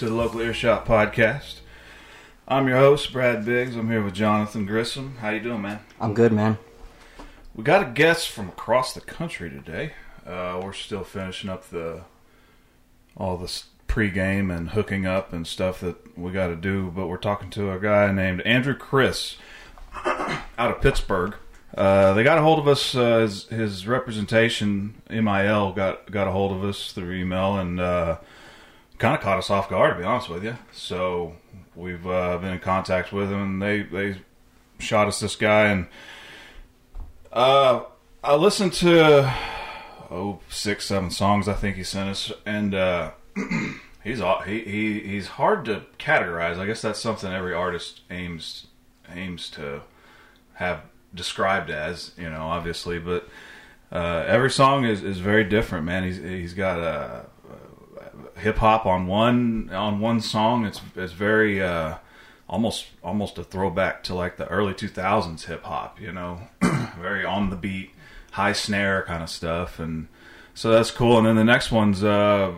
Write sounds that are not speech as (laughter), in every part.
Hello, everybody. Welcome to the Local Earshot Podcast. I'm your host, Brad Biggs. I'm here with Johnathan Grissom. How you doing, man? I'm good, man. We got a guest from across the country today. Uh, we're still finishing up the all the pregame and hooking up and stuff that we got to do, but we're talking to a guy named Andrew Chris (clears throat) out of Pittsburgh. Uh, they got a hold of us. Uh, his, his representation, MIL, got got a hold of us through email and uh, kind of caught us off guard, to be honest with you. So we've uh, been in contact with them, and they they shot us this guy, and uh, I listened to oh six seven songs I think he sent us, and uh, (clears throat) he's he, he he's hard to categorize. I guess that's something every artist aims aims to have described as, you know, obviously, but uh, every song is, is very different, man. He's he's got a, a hip hop on one on one song. It's it's very uh, almost almost a throwback to like the early two thousands hip hop, you know, (clears throat) very on the beat, high snare kind of stuff, and so that's cool. And then the next one's. Uh,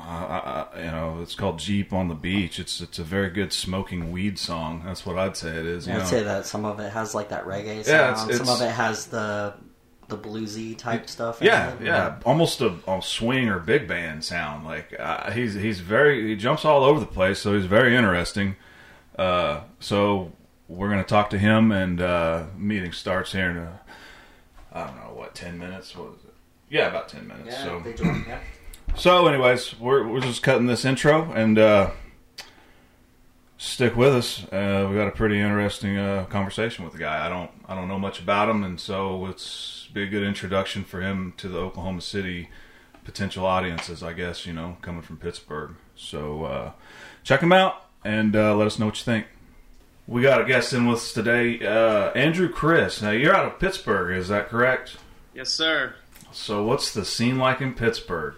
uh, you know, it's called Jeep on the Beach. It's it's a very good smoking weed song. That's what I'd say it is. I'd know. say that some of it has like that reggae sound. Yeah, it's- some it's- of it has the the bluesy type stuff. Yeah, it. yeah, almost a, a swing or big band sound. Like uh, he's he's very he jumps all over the place, so he's very interesting. Uh, so we're gonna talk to him, and uh, meeting starts here in a I don't know what ten minutes. What was it? Yeah, about ten minutes. Yeah, so yeah. (clears throat) so, anyways, we're we're just cutting this intro and uh, stick with us. Uh, we got a pretty interesting uh, conversation with the guy. I don't I don't know much about him, and so it's be a good introduction for him to the Oklahoma City potential audiences. I guess you know coming from Pittsburgh. So uh, check him out and uh, let us know what you think. We got a guest in with us today, uh, Andrew Chris. Now you're out of Pittsburgh, is that correct? Yes, sir. So what's the scene like in Pittsburgh?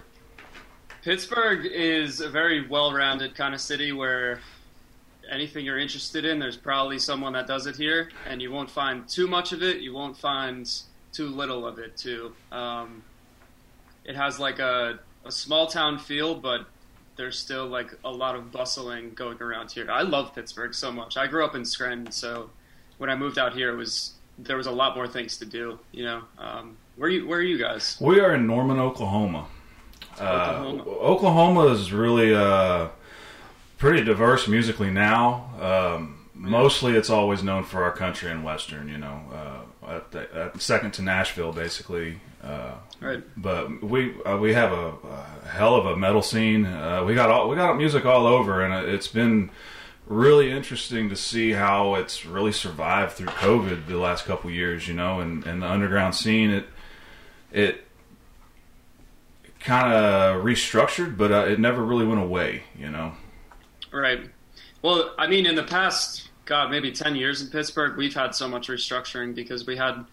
Pittsburgh is a very well-rounded kind of city where anything you're interested in, there's probably someone that does it here, and you won't find too much of it. You won't find too little of it too. Um, it has like a, a small town feel, but there's still like a lot of bustling going around here. I love Pittsburgh so much. I grew up in Scranton, so when I moved out here, it was there was a lot more things to do. You know, um, where you where are you guys? We are in Norman, Oklahoma. Uh, Oklahoma. Oklahoma is really uh, pretty diverse musically now. Um, mostly, it's always known for our country and western. You know, uh, at the, at second to Nashville, basically. Uh, Right. But we uh, we have a, a hell of a metal scene. Uh, we got all, we got music all over, and it's been really interesting to see how it's really survived through COVID the last couple years. You know, and, and the underground scene it it kind of restructured, but uh, it never really went away. You know. Right. Well, I mean, in the past, God, maybe ten years in Pittsburgh, we've had so much restructuring because we had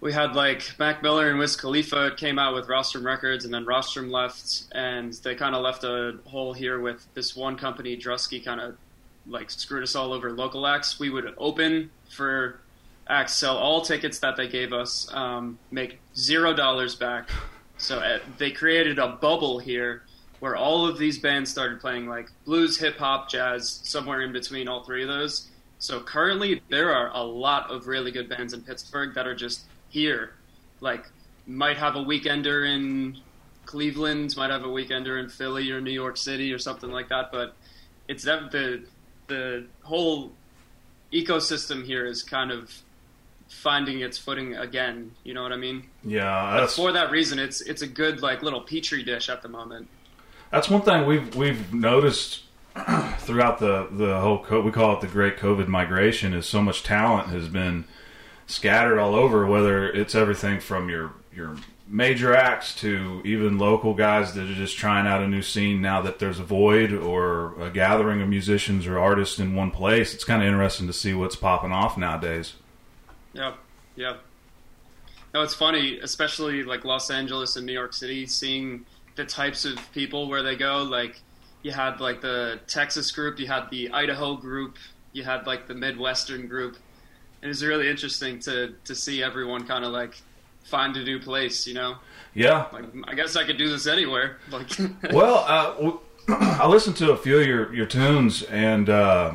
we had like Mac Miller and Wiz Khalifa came out with Rostrum Records, and then Rostrum left, and they kind of left a hole here with this one company, Drusky, kind of like screwed us all over local acts. We would open for acts, sell all tickets that they gave us, um, make zero dollars back. So uh, they created a bubble here where all of these bands started playing like blues, hip hop, jazz, somewhere in between all three of those. So currently, there are a lot of really good bands in Pittsburgh that are just here. Like, might have a weekender in Cleveland, might have a weekender in Philly or New York City or something like that. But it's that the the whole ecosystem here is kind of finding its footing again. You know what I mean? Yeah, But for that reason, it's it's a good like little petri dish at the moment. That's one thing we've we've noticed (clears throat) throughout the the whole co- we call it the great COVID migration is so much talent has been scattered all over. Whether it's everything from your your major acts to even local guys that are just trying out a new scene now that there's a void or a gathering of musicians or artists in one place. It's kind of interesting to see what's popping off nowadays. Yep, yep. No, it's funny, especially like Los Angeles and New York City, seeing the types of people where they go. Like, you had like the Texas group, you had the Idaho group, you had like the Midwestern group, and it's really interesting to to see everyone kind of like find a new place. You know, Yeah. like I guess I could do this anywhere. Like, (laughs) Well, uh, (clears throat) I listened to a few of your, your tunes, and uh,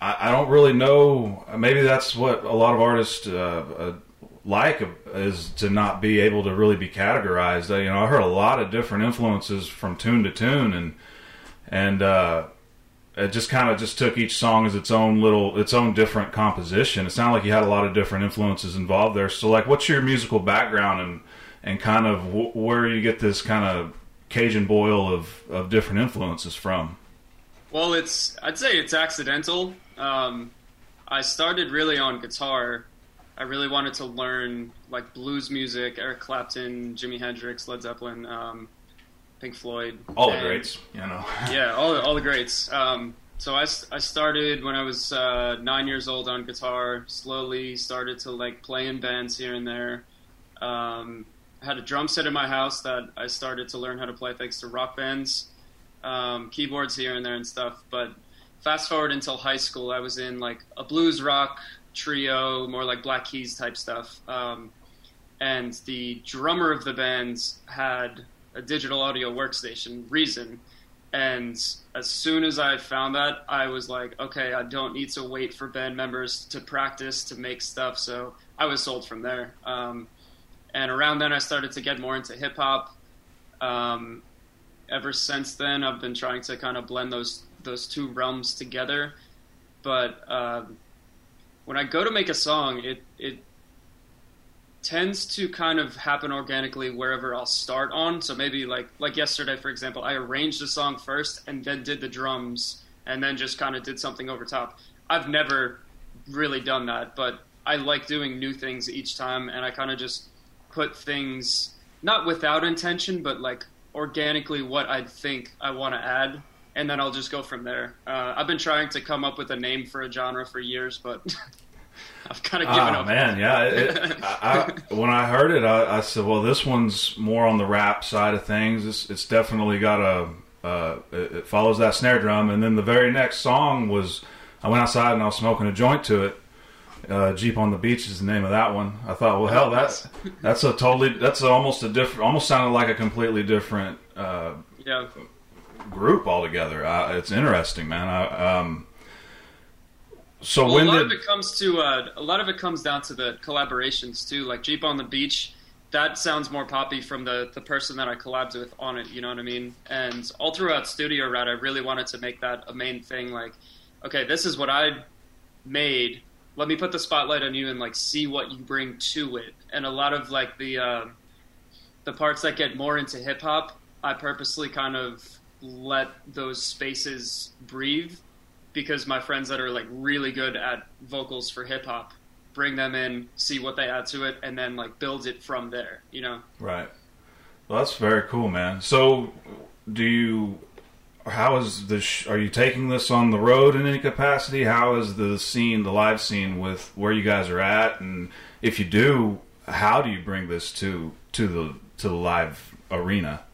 I, I don't really know. Maybe that's what a lot of artists uh, uh, like is to not be able to really be categorized. You know, I heard a lot of different influences from tune to tune, and and uh, it just kind of just took each song as its own little, its own different composition. It sounded like you had a lot of different influences involved there. So, like, what's your musical background and and kind of where you get this kind of Cajun boil of, of different influences from. Well, it's I'd say it's accidental. Um, I started really on guitar. I really wanted to learn like blues music, Eric Clapton, Jimi Hendrix, Led Zeppelin, um, Pink Floyd, All the and- greats, you know. (laughs) Yeah, all the, all the greats. Um, so I started when I was uh, nine years old on guitar. Slowly started to like play in bands here and there. Um, had a drum set in my house that I started to learn how to play thanks to rock bands, um, keyboards here and there and stuff. But fast forward until high school, I was in like a blues rock trio, more like Black Keys type stuff. Um, and the drummer of the band had a digital audio workstation, Reason. And as soon as I found that, I was like, okay, I don't need to wait for band members to practice to make stuff. So I was sold from there. Um, and around then, I started to get more into hip hop. Um, ever since then, I've been trying to kind of blend those those two realms together. But um, when I go to make a song, it it tends to kind of happen organically wherever I'll start on. So maybe like like yesterday, for example, I arranged the song first and then did the drums and then just kind of did something over top. I've never really done that, but I like doing new things each time, and I kind of just put things not without intention, but like organically what I think I want to add, and then I'll just go from there. Uh, I've been trying to come up with a name for a genre for years, but (laughs) I've kind of given Ah, up. man, yeah. It, I, I, (laughs) when I heard it, I, I said, "Well, this one's more on the rap side of things. It's, it's definitely got a. Uh, it, it follows that snare drum." And then the very next song was, I went outside and I was smoking a joint to it. Uh, Jeep on the Beach is the name of that one. I thought, well, hell, that's that's a totally that's almost a different, almost sounded like a completely different uh, Yeah. Group altogether. Uh, it's interesting, man. I, um, so Well, when a lot did of it comes to uh, a lot of it comes down to the collaborations too. Like Jeep on the Beach, that sounds more poppy from the the person that I collabed with on it. You know what I mean? And all throughout Studio Rat, I really wanted to make that a main thing. Like, okay, this is what I made. Let me put the spotlight on you and like see what you bring to it. And a lot of like the uh, the parts that get more into hip hop, I purposely kind of let those spaces breathe because my friends that are like really good at vocals for hip hop bring them in, see what they add to it, and then like build it from there. You know, Right. Well, that's very cool, man. So, do you? How is the? Sh- are you taking this on the road in any capacity? How is the scene, the live scene, with where you guys are at, and if you do, how do you bring this to to the to the live arena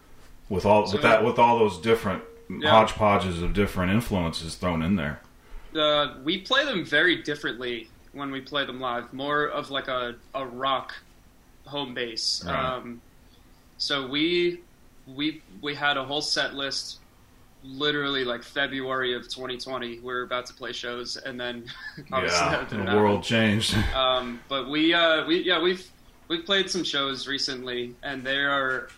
with all So- with that with all those different Yeah. hodgepodges of different influences thrown in there? uh, we play them very differently when we play them live. More of like a a rock home base. Right. Um, so we we we had a whole set list. Literally, like February of 2020, we are about to play shows, and then (laughs) obviously yeah, the happen. world changed. Um, but we, uh, we, yeah, we've we've played some shows recently, and they are.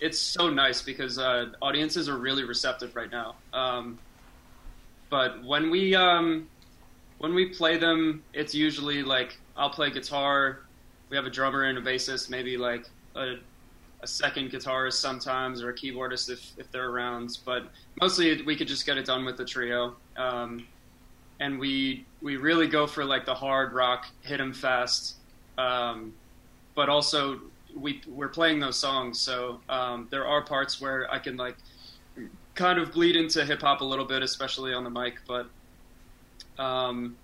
It's so nice because uh, audiences are really receptive right now. Um, but when we um, when we play them, it's usually like I'll play guitar. We have a drummer and a bassist, maybe like a, a second guitarist sometimes, or a keyboardist if if they're around. But mostly we could just get it done with the trio. Um, and we we really go for like the hard rock, hit 'em fast, um, but also we we're playing those songs, so um, there are parts where I can like kind of bleed into hip hop a little bit, especially on the mic. But um,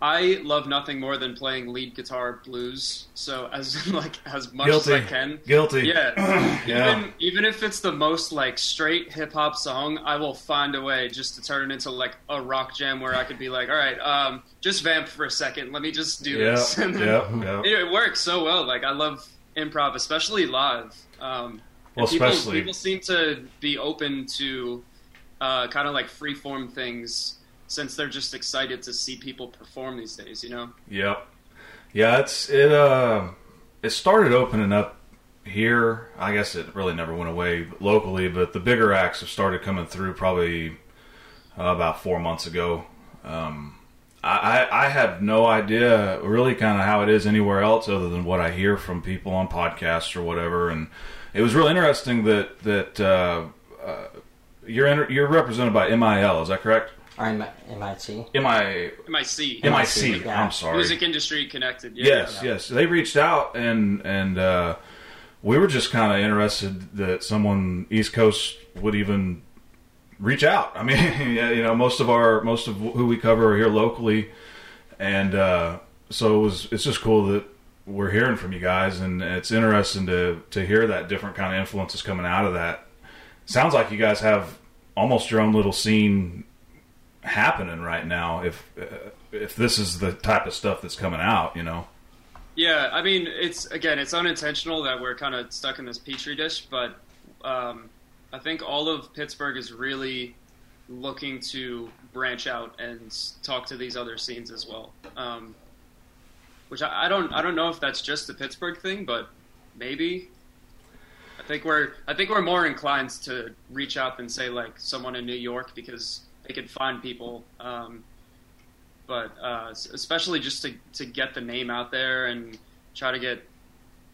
I love nothing more than playing lead guitar blues. So as (laughs) like as much Guilty. as I can, Guilty. yeah. (clears throat) Yeah. Even even if it's the most like straight hip hop song, I will find a way just to turn it into like a rock jam where I could be like, all right, um, just vamp for a second. Let me just do Yeah, this. (laughs) And then yeah, yeah. It, (laughs) it works so well. Like I love improv, especially live. Um, Well, people, especially- people seem to be open to uh, kind of like freeform things since they're just excited to see people perform these days. You know? Yep. Yeah, it's it. Uh, it started opening up here. I guess it really never went away locally, but the bigger acts have started coming through probably uh, about four months ago. Um, I, I I have no idea really kind of how it is anywhere else other than what I hear from people on podcasts or whatever. And it was really interesting that that uh, uh, you're inter- you're represented by MIL. Is that correct? Or M- MIT. MI MIC. MIC. Yeah. I'm sorry. Music industry connected. Yeah. Yes, yes. They reached out and and uh, we were just kind of interested that someone East Coast would even reach out. I mean, (laughs) you know, most of our most of who we cover are here locally, and uh, so it was. It's just cool that we're hearing from you guys, and it's interesting to to hear that different kind of influences coming out of that. Sounds like you guys have almost your own little scene happening right now. If uh, if this is the type of stuff that's coming out, you know. Yeah, I mean, it's again, it's unintentional that we're kind of stuck in this petri dish, but um, I think all of Pittsburgh is really looking to branch out and talk to these other scenes as well. Um, which I, I don't, I don't know if that's just the Pittsburgh thing, but maybe. I think we're, I think we're more inclined to reach out than say like someone in New York because they could find people. Um, but uh, especially just to to get the name out there and try to get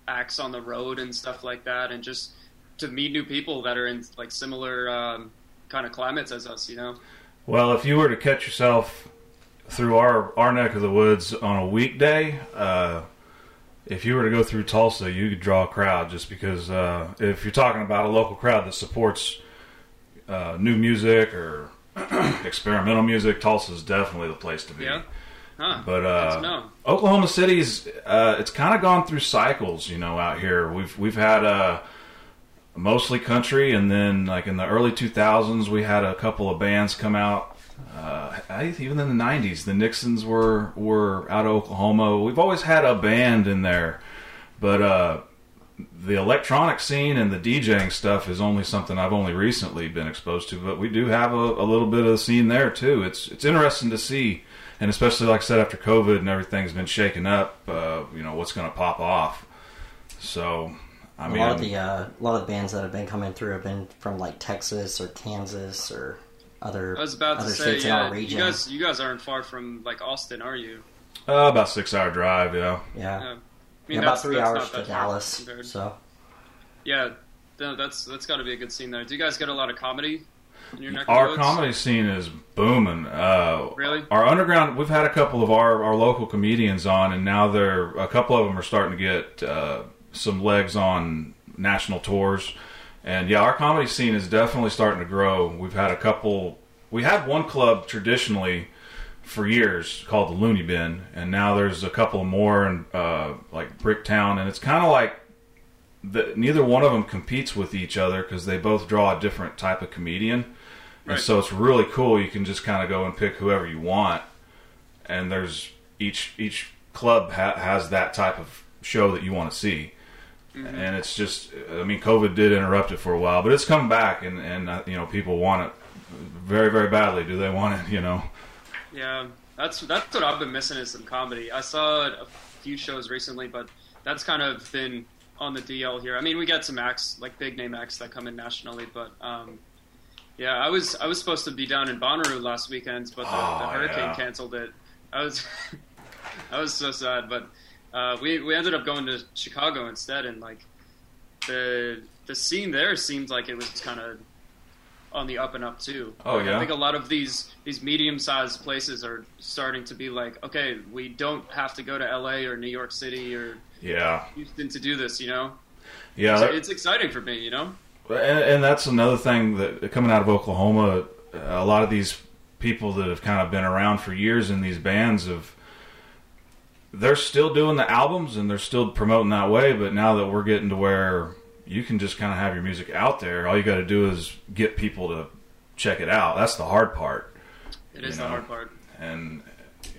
acts on the road and stuff like that, and just to meet new people that are in like similar um, kind of climates as us, you know. Well, if you were to catch yourself through our our neck of the woods on a weekday, uh, if you were to go through Tulsa, you could draw a crowd just because uh, if you're talking about a local crowd that supports uh, new music or (clears throat) experimental music, Tulsa's definitely the place to be. Yeah. Huh. But uh. Oklahoma City's uh, it's kind of gone through cycles, you know. Out here, we've we've had uh, mostly country, and then like in the early 2000s, we had a couple of bands come out. Uh, even in the 90s, the Nixons were were out of Oklahoma. We've always had a band in there, but uh, the electronic scene and the DJing stuff is only something I've only recently been exposed to. But we do have a, a little bit of the scene there too. It's it's interesting to see, and especially like I said after COVID and everything's been shaken up. Uh, you know what's going to pop off. So I A mean, lot of the uh, a lot of the bands that have been coming through have been from like Texas or Kansas or other I was about to other say, states in our yeah, you region. guys, you guys aren't far from like Austin, are you? uh, about six hour drive. Yeah. yeah, Yeah. I mean, Yeah, about three hours to Dallas. compared. So Yeah, no, that's that's got to be a good scene there. Do you guys get a lot of comedy in your neck of Our the woods? comedy scene is booming. Uh, Really? Our underground. We've had a couple of our, our local comedians on, and now they're a couple of them are starting to get uh, some legs on national tours. And yeah, our comedy scene is definitely starting to grow. We've had a couple. We had one club traditionally for years called the Looney Bin, and now there's a couple more in uh, like Bricktown, and it's kind of like the, neither one of them competes with each other because they both draw a different type of comedian, and so it's really cool. You can just kind of go and pick whoever you want, and there's each each club ha- has that type of show that you want to see. And it's just, I mean, COVID did interrupt it for a while, but it's come back, and and uh, you know, people want it very, very badly. Do they want it? You know, Yeah, that's that's what I've been missing is some comedy. I saw a few shows recently, but that's kind of been on the DL here. I mean, we got some acts like big name acts that come in nationally, but um, yeah, I was I was supposed to be down in Bonnaroo last weekend, but the, Oh, the hurricane yeah. canceled it. I was (laughs) I was so sad, but uh, we we ended up going to Chicago instead, and like the the scene there seemed like it was kind of on the up and up too. Oh, Like, yeah? I think a lot of these these medium sized places are starting to be like, okay, we don't have to go to L.A. or New York City or yeah, Houston to do this. You know, yeah. So that- it's exciting for me. You know, And, and that's another thing that coming out of Oklahoma, a lot of these people that have kind of been around for years in these bands have they're still doing the albums and they're still promoting that way. But now that we're getting to where you can just kind of have your music out there, all you got to do is get people to check it out. That's the hard part. it is You the hard part. And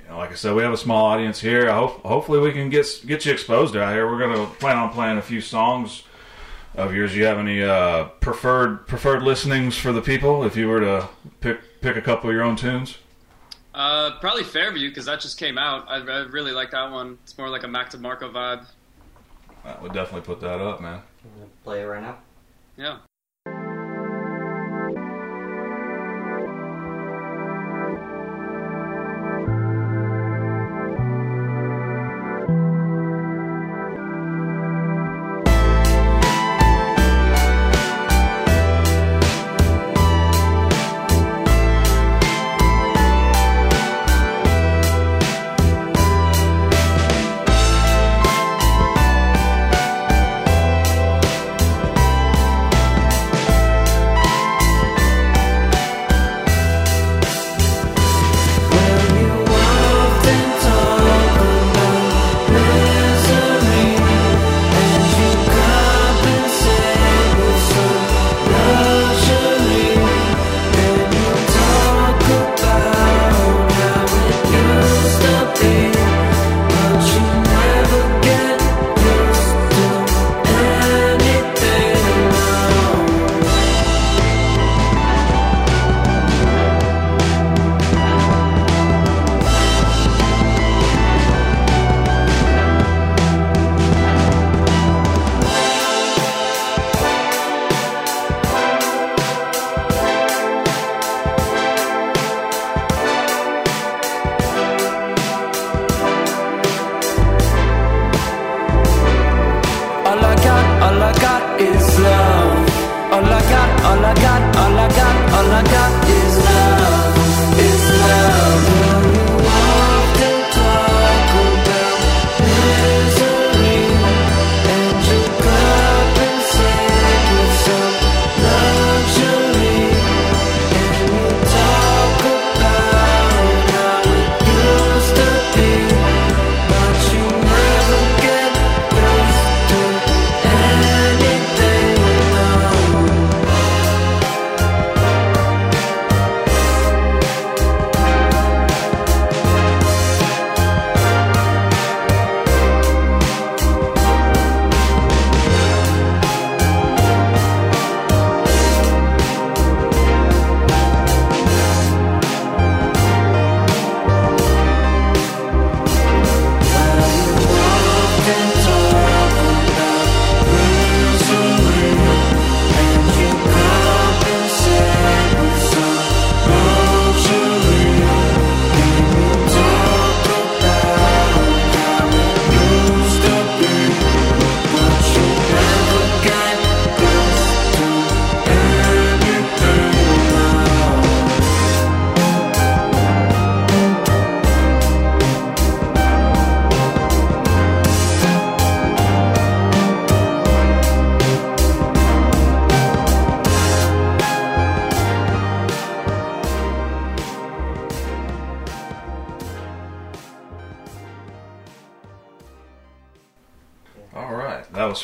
know, like I said, we have a small audience here. I hope hopefully we can get get you exposed out here. We're gonna plan on playing a few songs of yours. Do you have any uh, preferred preferred listenings for the people? If you were to pick pick a couple of your own tunes. Uh, probably Fairview because that just came out. I, I really like that one. It's more like a Mac DeMarco vibe. I would definitely put that up, man. I'm gonna play it right now. Yeah.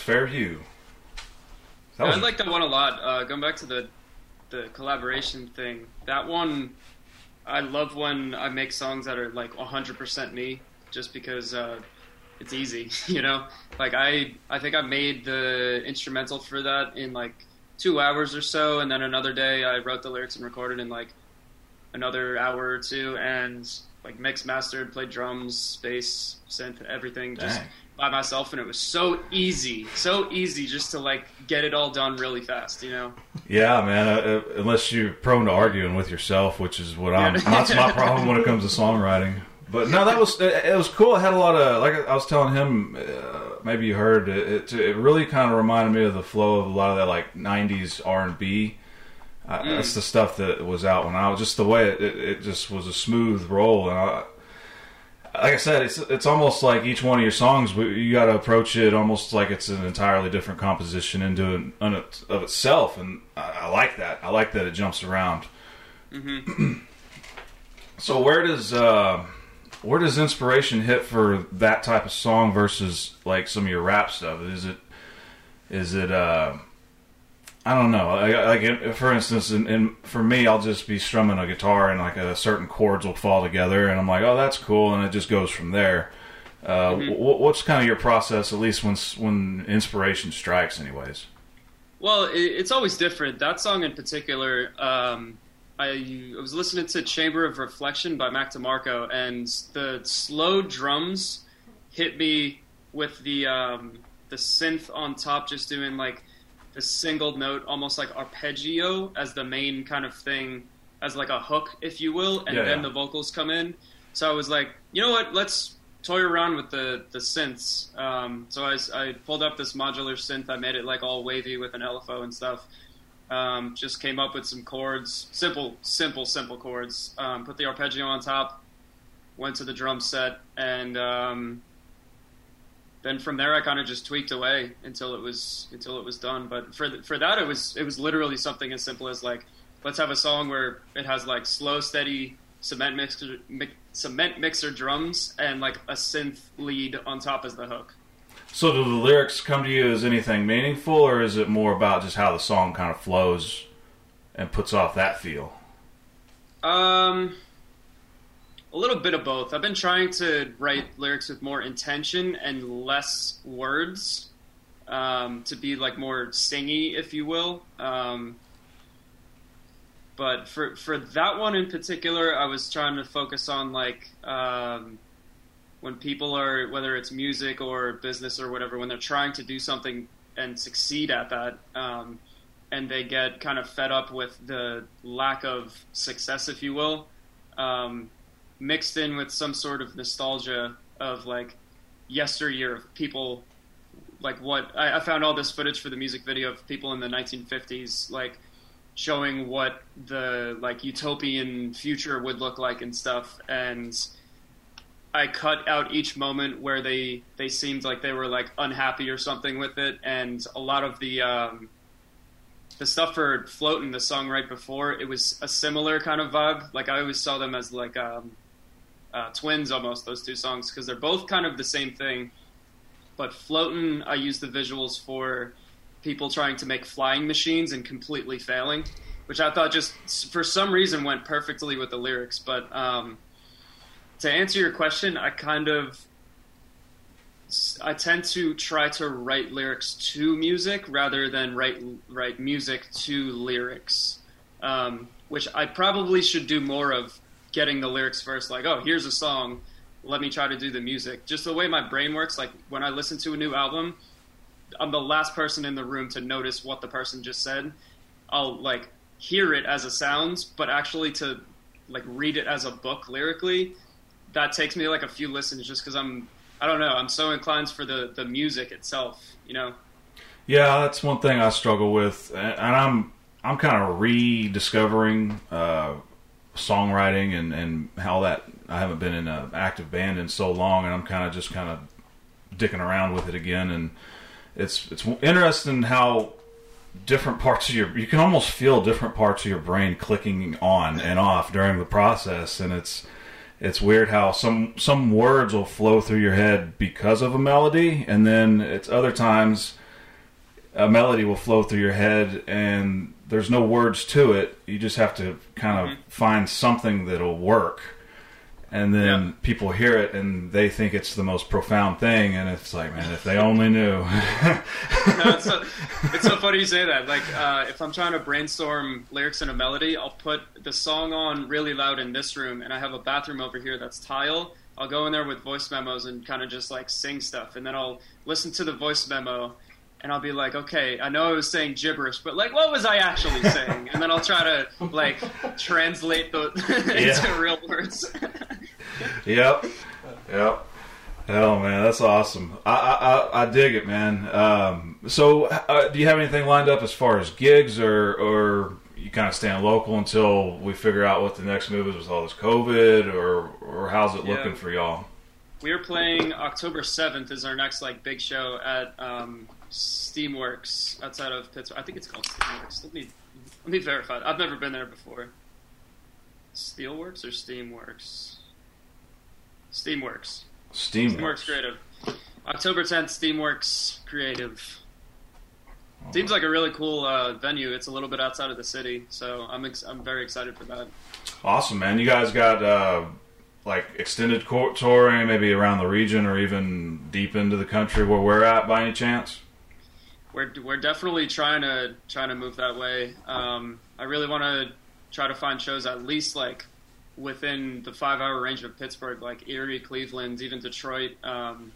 Fairview. That I like that one a lot. Uh, going back to the the collaboration thing, that one, I love when I make songs that are like 100% me, just because uh, it's easy, (laughs) you know. Like I, I think I made the instrumental for that in like two hours or so, and then another day I wrote the lyrics and recorded in like another hour or two, and like mixed, mastered, played drums, bass, synth, everything just Dang. By myself, and it was so easy, so easy just to like get it all done really fast, you know. Yeah, man. Uh, uh, unless you're prone to arguing with yourself, which is what I'm. That's my problem when it comes to (laughs) songwriting. But no, that was it, was cool. It had a lot of like I was telling him. Uh, maybe you heard it. It, it really kind of reminded me of the flow of a lot of that like '90s R and B. Uh, That's the stuff that was out when I was just the way it, it, it just was a smooth roll, and I, like I said, it's it's almost like each one of your songs. You got to approach it almost like it's an entirely different composition into an, un, of itself, and I, I like that. I like that it jumps around. so where does uh, where does inspiration hit for that type of song versus like some of your rap stuff? Is it is it uh, I don't know. I- Like for instance, in, in, for me, I'll just be strumming a guitar and like a certain chords will fall together, and I'm like, oh, that's cool, and it just goes from there. Uh, wh- what's kind of your process, at least when when inspiration strikes, anyways? Well, it, it's always different. That song in particular, um, I, I was listening to Chamber of Reflection by Mac DeMarco, and the slow drums hit me with the um, the synth on top, just doing like the single note, almost like arpeggio as the main kind of thing, as like a hook, if you will, and Yeah, then yeah. the vocals come in. So I was like, you know what? Let's toy around with the the synths. Um, so I, I pulled up this modular synth. I made it like all wavy with an LFO and stuff. Um, just came up with some chords, simple, simple, simple chords. Um, put the arpeggio on top. Went to the drum set, and um, then from there I kind of just tweaked away until it was until it was done. But for th- for that it was it was literally something as simple as like let's have a song where it has like slow, steady cement mixer mi- cement mixer drums and like a synth lead on top as the hook. So, do the lyrics come to you as anything meaningful, or is it more about just how the song kind of flows and puts off that feel? Um, a little bit of both. I've been trying to write lyrics with more intention and less words, um, to be like more singy, if you will. Um, but for for that one in particular, I was trying to focus on like um, when people are whether it's music or business or whatever, when they're trying to do something and succeed at that. Um, and they get kind of fed up with the lack of success, if you will, um, mixed in with some sort of nostalgia of like yesteryear of people, like what I, I found all this footage for the music video of people in the 1950s, like showing what the like utopian future would look like and stuff, and I cut out each moment where they they seemed like they were like unhappy or something with it, and a lot of the um, the stuff for floating the song right before it was a similar kind of vibe. Like i always saw them as like um, uh, twins almost those two songs because they're both kind of the same thing but floating i use the visuals for people trying to make flying machines and completely failing which i thought just for some reason went perfectly with the lyrics but um, to answer your question i kind of I tend to try to write lyrics to music rather than write write music to lyrics, um, which I probably should do more of. Getting the lyrics first, like, oh, here's a song, let me try to do the music. Just the way my brain works, like when I listen to a new album, I'm the last person in the room to notice what the person just said. I'll like hear it as a sounds, but actually to like read it as a book lyrically, that takes me like a few listens just because I'm I don't know I'm so inclined for the the music itself, you know. Yeah, that's one thing I struggle with, and and I'm I'm kind of rediscovering uh, songwriting and and how that I haven't been in an active band in so long, and I'm kind of just kind of dicking around with it again, and it's it's interesting how different parts of your you can almost feel different parts of your brain clicking on and off during the process, and it's it's weird how some some words will flow through your head because of a melody, and then it's other times a melody will flow through your head and there's no words to it. You just have to kind of find something that'll work. And then Yeah. people hear it and they think it's the most profound thing. And it's like, man, if they only knew. (laughs) No, it's, so, it's so funny you say that. Like, uh, if I'm trying to brainstorm lyrics and a melody, I'll put the song on really loud in this room, and I have a bathroom over here that's tile. I'll go in there with voice memos and kind of just like sing stuff, and then I'll listen to the voice memo, and I'll be like, okay, I know I was saying gibberish, but like, what was I actually saying? And then I'll try to like translate the (laughs) into real words. (laughs) yep. Yep. Hell, man, that's awesome. I I, I, I dig it, man. Um, so, uh, do you have anything lined up as far as gigs, or or you kind of staying local until we figure out what the next move is with all this COVID, or or how's it looking Yeah. for y'all? We are playing October seventh is our next like big show at um, Steamworks outside of Pittsburgh. I think it's called Steamworks. Let me let me verify. I've never been there before. Steelworks or Steamworks? Steamworks. Steam. Steamworks Creative. October tenth, Steamworks Creative. Seems like a really cool uh, venue. It's a little bit outside of the city, so I'm ex- I'm very excited for that. Awesome, man. You guys got uh, like extended court touring, maybe around the region or even deep into the country where we're at by any chance? We're we're definitely trying to trying to move that way. Um, I really want to try to find shows at least like within the five hour range of Pittsburgh, like Erie, Cleveland, even Detroit. Um,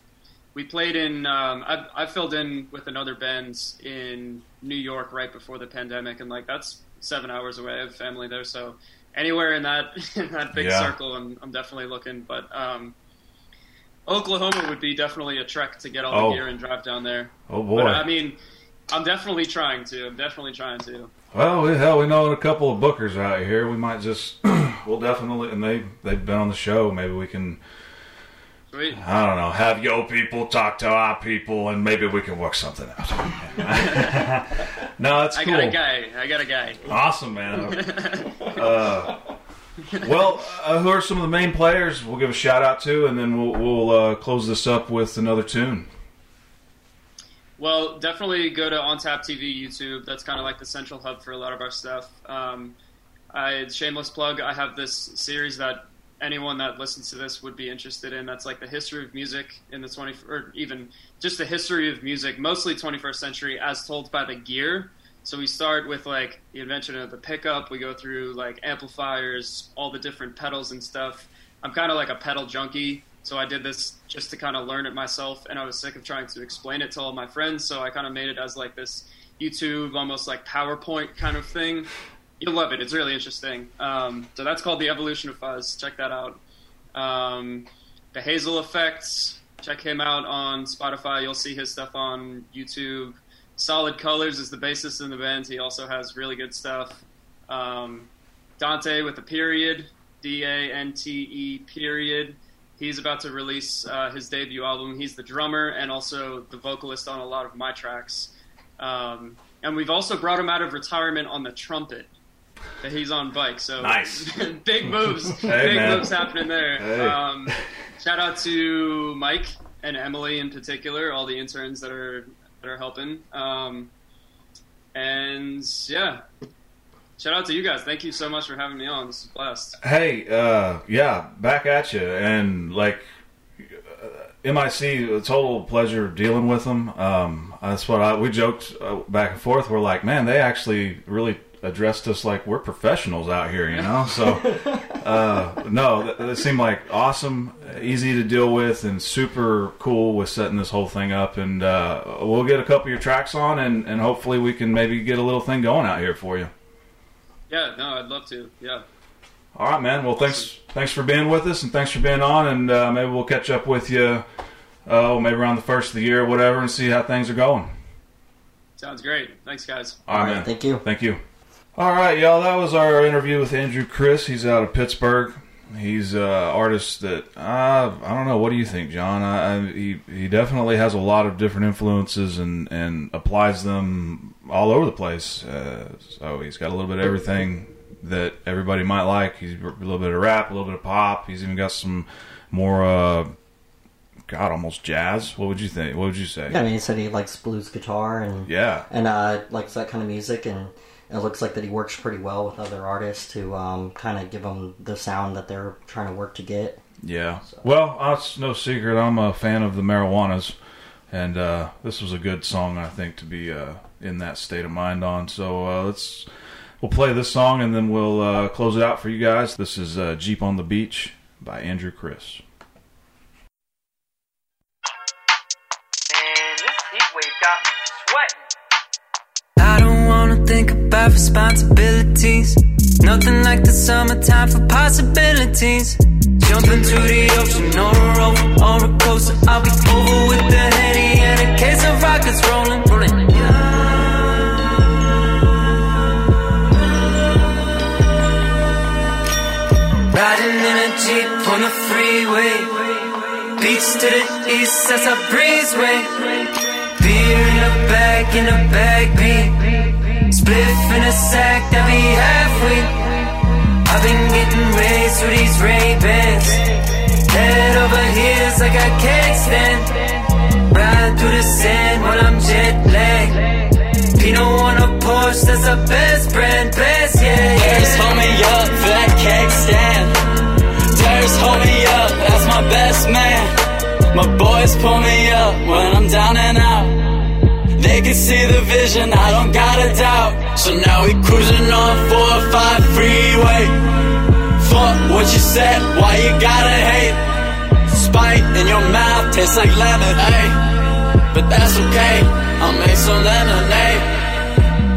we played in. Um, I, I filled in with another band in New York right before the pandemic, and like that's seven hours away. I have family there, so anywhere in that (laughs) in that big Yeah. circle, I'm, I'm definitely looking. But um, Oklahoma would be definitely a trek to get all the Oh. gear and drive down there. Oh boy. But I mean, I'm definitely trying to. I'm definitely trying to. Well, we, hell, we know a couple of bookers out here. We might just, (clears throat) we'll definitely, and they they've been on the show. Maybe we can, Sweet. I don't know, have your people talk to our people, and maybe we can work something out. (laughs) no, it's I got a guy. I got a guy. Awesome, man. (laughs) uh, (laughs) well, uh, who are some of the main players? We'll give a shout out to, and then we'll we'll uh, close this up with another tune. Well, definitely go to On Tap TV YouTube. That's kind of like the central hub for a lot of our stuff. Um, I shameless plug. I have this series that anyone that listens to this would be interested in. That's like the history of music in the 20 or even just the history of music, mostly 21st century, as told by the gear. So we start with like the invention of the pickup. We go through like amplifiers, all the different pedals and stuff. I'm kind of like a pedal junkie, so I did this just to kind of learn it myself, and I was sick of trying to explain it to all my friends. So I kind of made it as like this YouTube, almost like PowerPoint kind of thing. You'll love it. It's really interesting. Um, so that's called the Evolution of Fuzz. Check that out. Um, the Hazel Effects. Check him out on Spotify. You'll see his stuff on YouTube. Solid Colors is the bassist in the band. He also has really good stuff. Um, Dante with a period, D A N T E period. He's about to release uh, his debut album. He's the drummer and also the vocalist on a lot of my tracks. Um, and we've also brought him out of retirement on the trumpet. That he's on bike, so Nice. (laughs) big moves, (laughs) Hey, big man. moves happening there. Hey. Um, shout out to Mike and Emily in particular, all the interns that are that are helping. Um, and yeah, shout out to you guys. Thank you so much for having me on. This is blast. Hey, uh, yeah, back at you, and like uh, MIC, a total pleasure dealing with them. Um, that's what I we joked uh, back and forth. We're like, man, they actually really addressed us like we're professionals out here, you know. So, uh, no, th- they seem like awesome, easy to deal with, and super cool with setting this whole thing up. And uh, we'll get a couple of your tracks on, and, and hopefully we can maybe get a little thing going out here for you. Yeah, no, I'd love to. Yeah, All right, man. Well, thanks thanks for being with us, and thanks for being on. And uh, maybe we'll catch up with you, oh, maybe around the first of the year or whatever, and see how things are going. sounds great. Thanks, guys. All right, All right, man. thank you. Thank you. All right, y'all. That was our interview with Andrew Chris. He's out of Pittsburgh. He's an artist that uh, I don't know. What do you think, John? I, I, he he definitely has a lot of different influences and and applies them all over the place. Uh, so he's got a little bit of everything that everybody might like. He's a little bit of rap, a little bit of pop. He's even got some more. Uh, God, almost jazz. What would you think? What would you say? Yeah, I mean, he said he likes blues guitar and Yeah. and uh, likes that kind of music, and it looks like that he works pretty well with other artists to um, kind of give them the sound that they're trying to work to get. Yeah. Well, uh, it's no secret. I'm a fan of the marijuanas, and uh, this was a good song, I think, to be uh, in that state of mind on. So uh, let's we'll play this song, and then we'll uh, close it out for you guys. This is uh, "Jeep on the Beach" by Andrew Chris. Think about responsibilities. Nothing like the summertime for possibilities. Jump into the ocean or a rover or a coaster. I'll be over with the heady and a case of rockets rolling, rolling. Riding in a jeep on the freeway. Beach to the east, that's a breezeway. Beer in a bag, in a bag. Spliff in a sack, that be halfway. I've been getting raised through these Ray-Bans. Head over heels like I can't stand. Ride through the sand while I'm jet lagged. P Porsche, that's our best friend, best, yeah, yeah. Paris, hold me up for that cake stand. Paris, hold me up, that's my best man. My boys pull me up when I'm down and out. Can see the vision, I don't got a doubt. So now we cruising on 405 freeway. Fuck what you said, why you gotta hate? Spite in your mouth tastes like lemonade. But that's okay, I'll make some lemonade.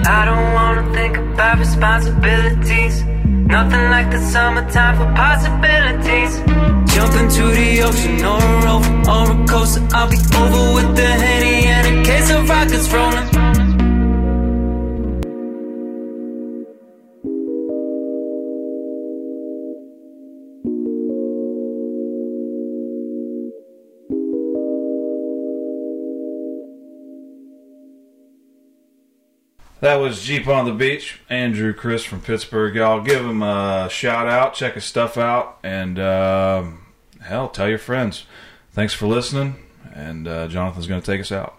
I don't wanna think about responsibilities. Nothing like the summertime for possibilities. Jump into the ocean or a rover or a coaster. I'll be over with the henny and a case of rockets rolling. That was Jeep on the Beach. Andrew Chris from Pittsburgh. Y'all give him a shout out, check his stuff out, and um hell, tell your friends. Thanks for listening, and uh, Jonathan's going to take us out.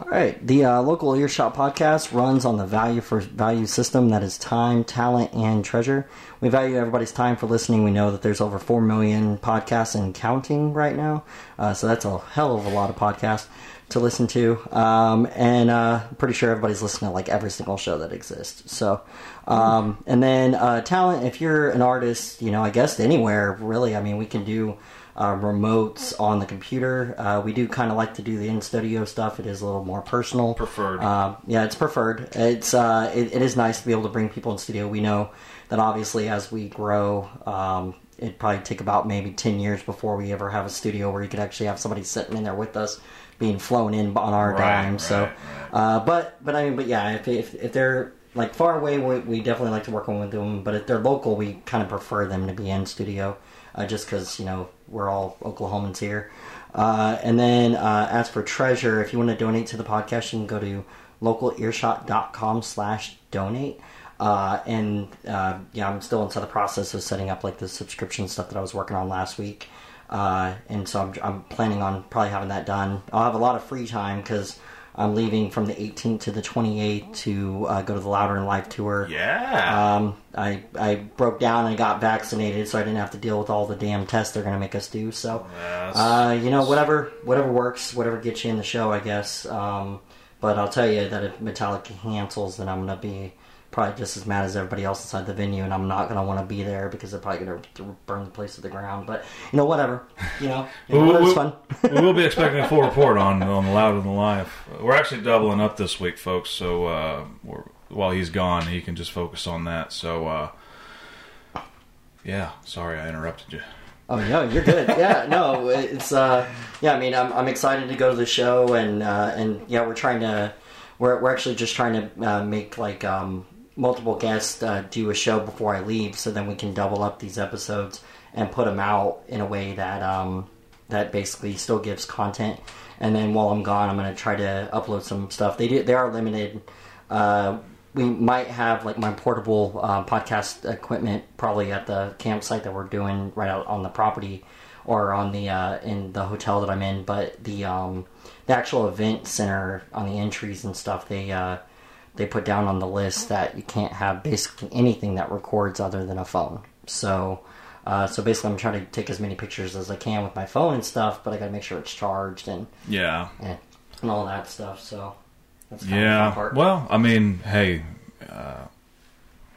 All right. The uh, local earshot podcast runs on the value for value system that is time, talent, and treasure. We value everybody's time for listening. We know that there's over four million podcasts and counting right now, uh, so that's a hell of a lot of podcasts to listen to. Um, and uh, I'm pretty sure everybody's listening to like every single show that exists. So, um, and then uh, talent. If you're an artist, you know, I guess anywhere really. I mean, we can do uh, remotes on the computer. Uh, we do kind of like to do the in studio stuff. It is a little more personal. Preferred. Uh, yeah, it's preferred. It's uh, it, it is nice to be able to bring people in studio. We know that obviously as we grow, um, it'd probably take about maybe ten years before we ever have a studio where you could actually have somebody sitting in there with us, being flown in on our Right, dime. right, so, right. uh, but but I mean, but yeah, if if, if they're like far away, we, we definitely like to work on with them. But if they're local, we kind of prefer them to be in studio, uh, just because you know we're all Oklahomans here. Uh, and then uh, as for treasure, if you want to donate to the podcast, you can go to localearshot.com slash donate. Uh, and uh, yeah, I'm still into the process of setting up like the subscription stuff that I was working on last week. Uh, and so I'm, I'm planning on probably having that done. I'll have a lot of free time because I'm leaving from the 18th to the 28th to uh, go to the Louder Than Life tour. Yeah. Um, I I broke down and got vaccinated, so I didn't have to deal with all the damn tests they're gonna make us do. So, uh, you know, whatever whatever works, whatever gets you in the show, I guess. Um, but I'll tell you that if Metallica cancels, then I'm gonna be probably just as mad as everybody else inside the venue, and I'm not gonna want to be there because they're probably gonna th- burn the place to the ground. But you know, whatever. You know, you know We- whatever's we- fun. (laughs) we will be expecting a full report on on the Loud and the Live. We're actually doubling up this week, folks. So uh, we're, while he's gone, he can just focus on that. So uh, yeah, sorry I interrupted you. Oh no, you're good. Yeah, no, it's uh, yeah. I mean, I'm I'm excited to go to the show, and uh, and yeah, we're trying to, we're we're actually just trying to uh, make like um multiple guests uh, do a show before I leave, so then we can double up these episodes and put them out in a way that um that basically still gives content. And then while I'm gone, I'm gonna try to upload some stuff. They do they are limited. Uh, we might have like my portable uh, podcast equipment probably at the campsite that we're doing right out on the property or on the uh, in the hotel that I'm in. But the um, the actual event center on the entries and stuff they uh, they put down on the list that you can't have basically anything that records other than a phone. So. Uh, so basically, I'm trying to take as many pictures as I can with my phone and stuff, but I got to make sure it's charged and, Yeah, and and all that stuff. So that's kind of the yeah. part. Well, I mean, hey, uh,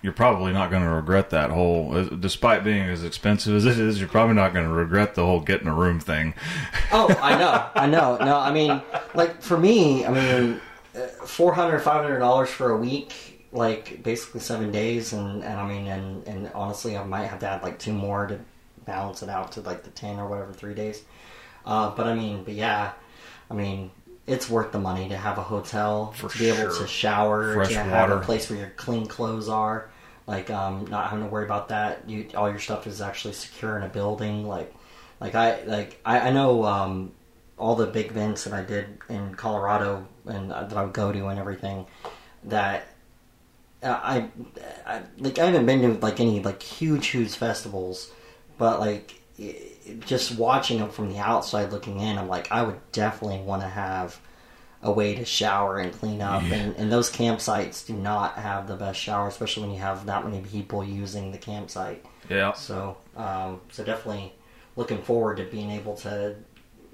you're probably not going to regret that whole. uh, Despite being as expensive as it is, you're probably not going to regret the whole getting a room thing. Oh, I know, (laughs) I know. No, I mean, like for me, I mean, uh, four hundred, five hundred dollars for a week, like basically seven days, and, and I mean, and and honestly, I might have to add like two more to balance it out to like the ten or whatever three days. Uh, but I mean, but yeah, I mean, it's worth the money to have a hotel, For to be able to shower, Fresh to have water. a place where your clean clothes are. Like, um, not having to worry about that. You, all your stuff is actually secure in a building. Like, like I like I, I know um, all the big events that I did in Colorado and uh, that I would go to and everything. That uh, I, I like I haven't been to like any like huge huge festivals, but like just watching them from the outside looking in, I'm like I would definitely want to have a way to shower and clean up. And, and those campsites do not have the best shower, especially when you have that many people using the campsite. Yeah. So, um, so definitely looking forward to being able to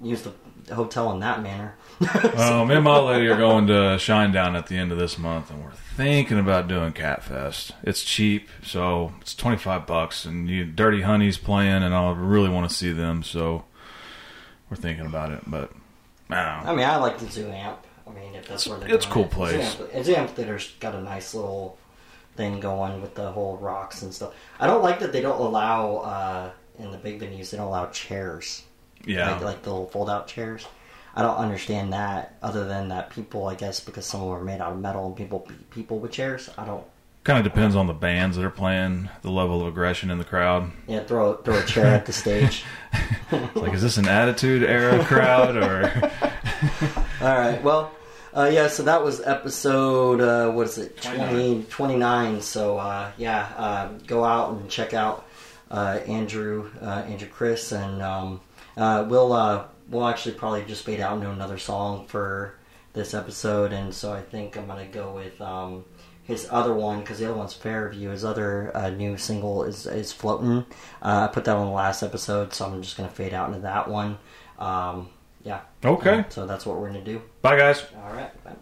use the hotel in that manner. (laughs) Well, me and my lady are going to Shinedown at the end of this month, and we're thinking about doing KATT Fest. It's cheap, so it's twenty five bucks, and you Dirty Honey's playing, and I really want to see them, so we're thinking about it. But I don't know. I mean, I like the zoo amp. I mean, if that's where they're it's cool it. place. Zoo amp, zoo amphitheater's got a nice little thing going with the whole rocks and stuff. I don't like that they don't allow uh, in the big venues. They don't allow chairs, Yeah, like like the little fold out chairs. I don't understand that. Other than that, people, I guess, because some of them are made out of metal and people beat people with chairs. I don't. kind of depends on the bands that are playing, the level of aggression in the crowd. Yeah, throw throw a chair at the stage. (laughs) Like, is this an Attitude Era crowd or? (laughs) All right. Well, uh, yeah. So that was episode. Uh, what is it? 20, 29. So uh, yeah, uh, go out and check out uh, Andrew, uh, Andrew, Chris, and um, uh, we'll uh, we'll actually probably just fade out into another song for this episode. And so I think I'm gonna go with. Um, his other one, because the other one's Fairview, his other uh, new single is is floating. Uh, I put that on the last episode, so I'm just gonna fade out into that one. Um, yeah. Okay. So that's what we're gonna do. Bye, guys. All right. Bye.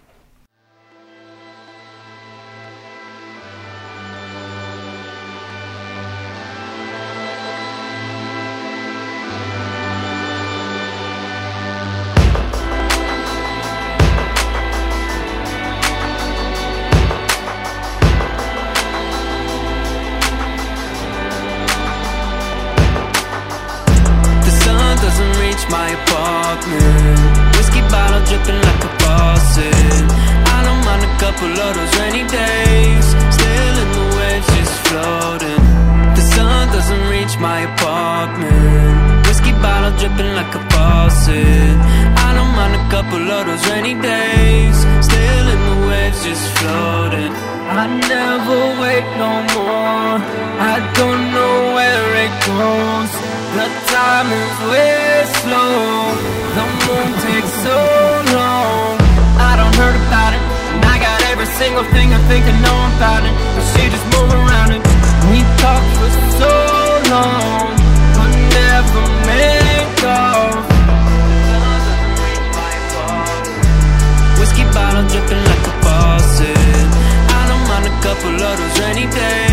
I never wait no more. I don't know where it goes. The time is way slow. The moon takes so long. I don't heard about it. And I got every single thing I think I know about it. But she just move around it. We talked for so long. But never make off. Whiskey bottle dripping like a faucet. Couple of those rainy days.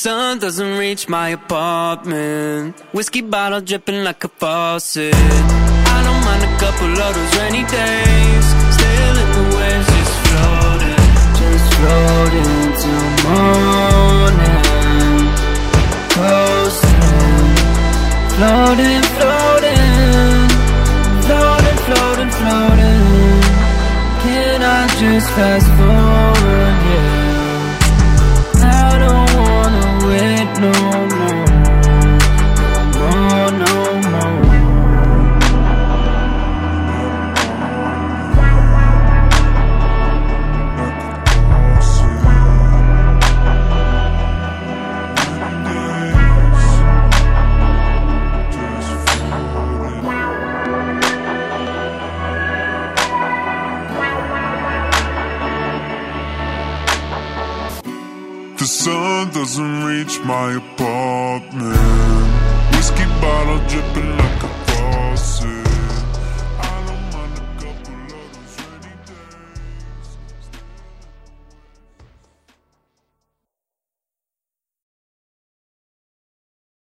Sun doesn't reach my apartment. Whiskey bottle dripping like a faucet. I don't mind a couple of those rainy days. Still in the waves, just floating. Just floating till morning. Coasting. Floating, floating. Floating, floating, floating. Can I just fast forward, my apartment. Whiskey bottle dripping like a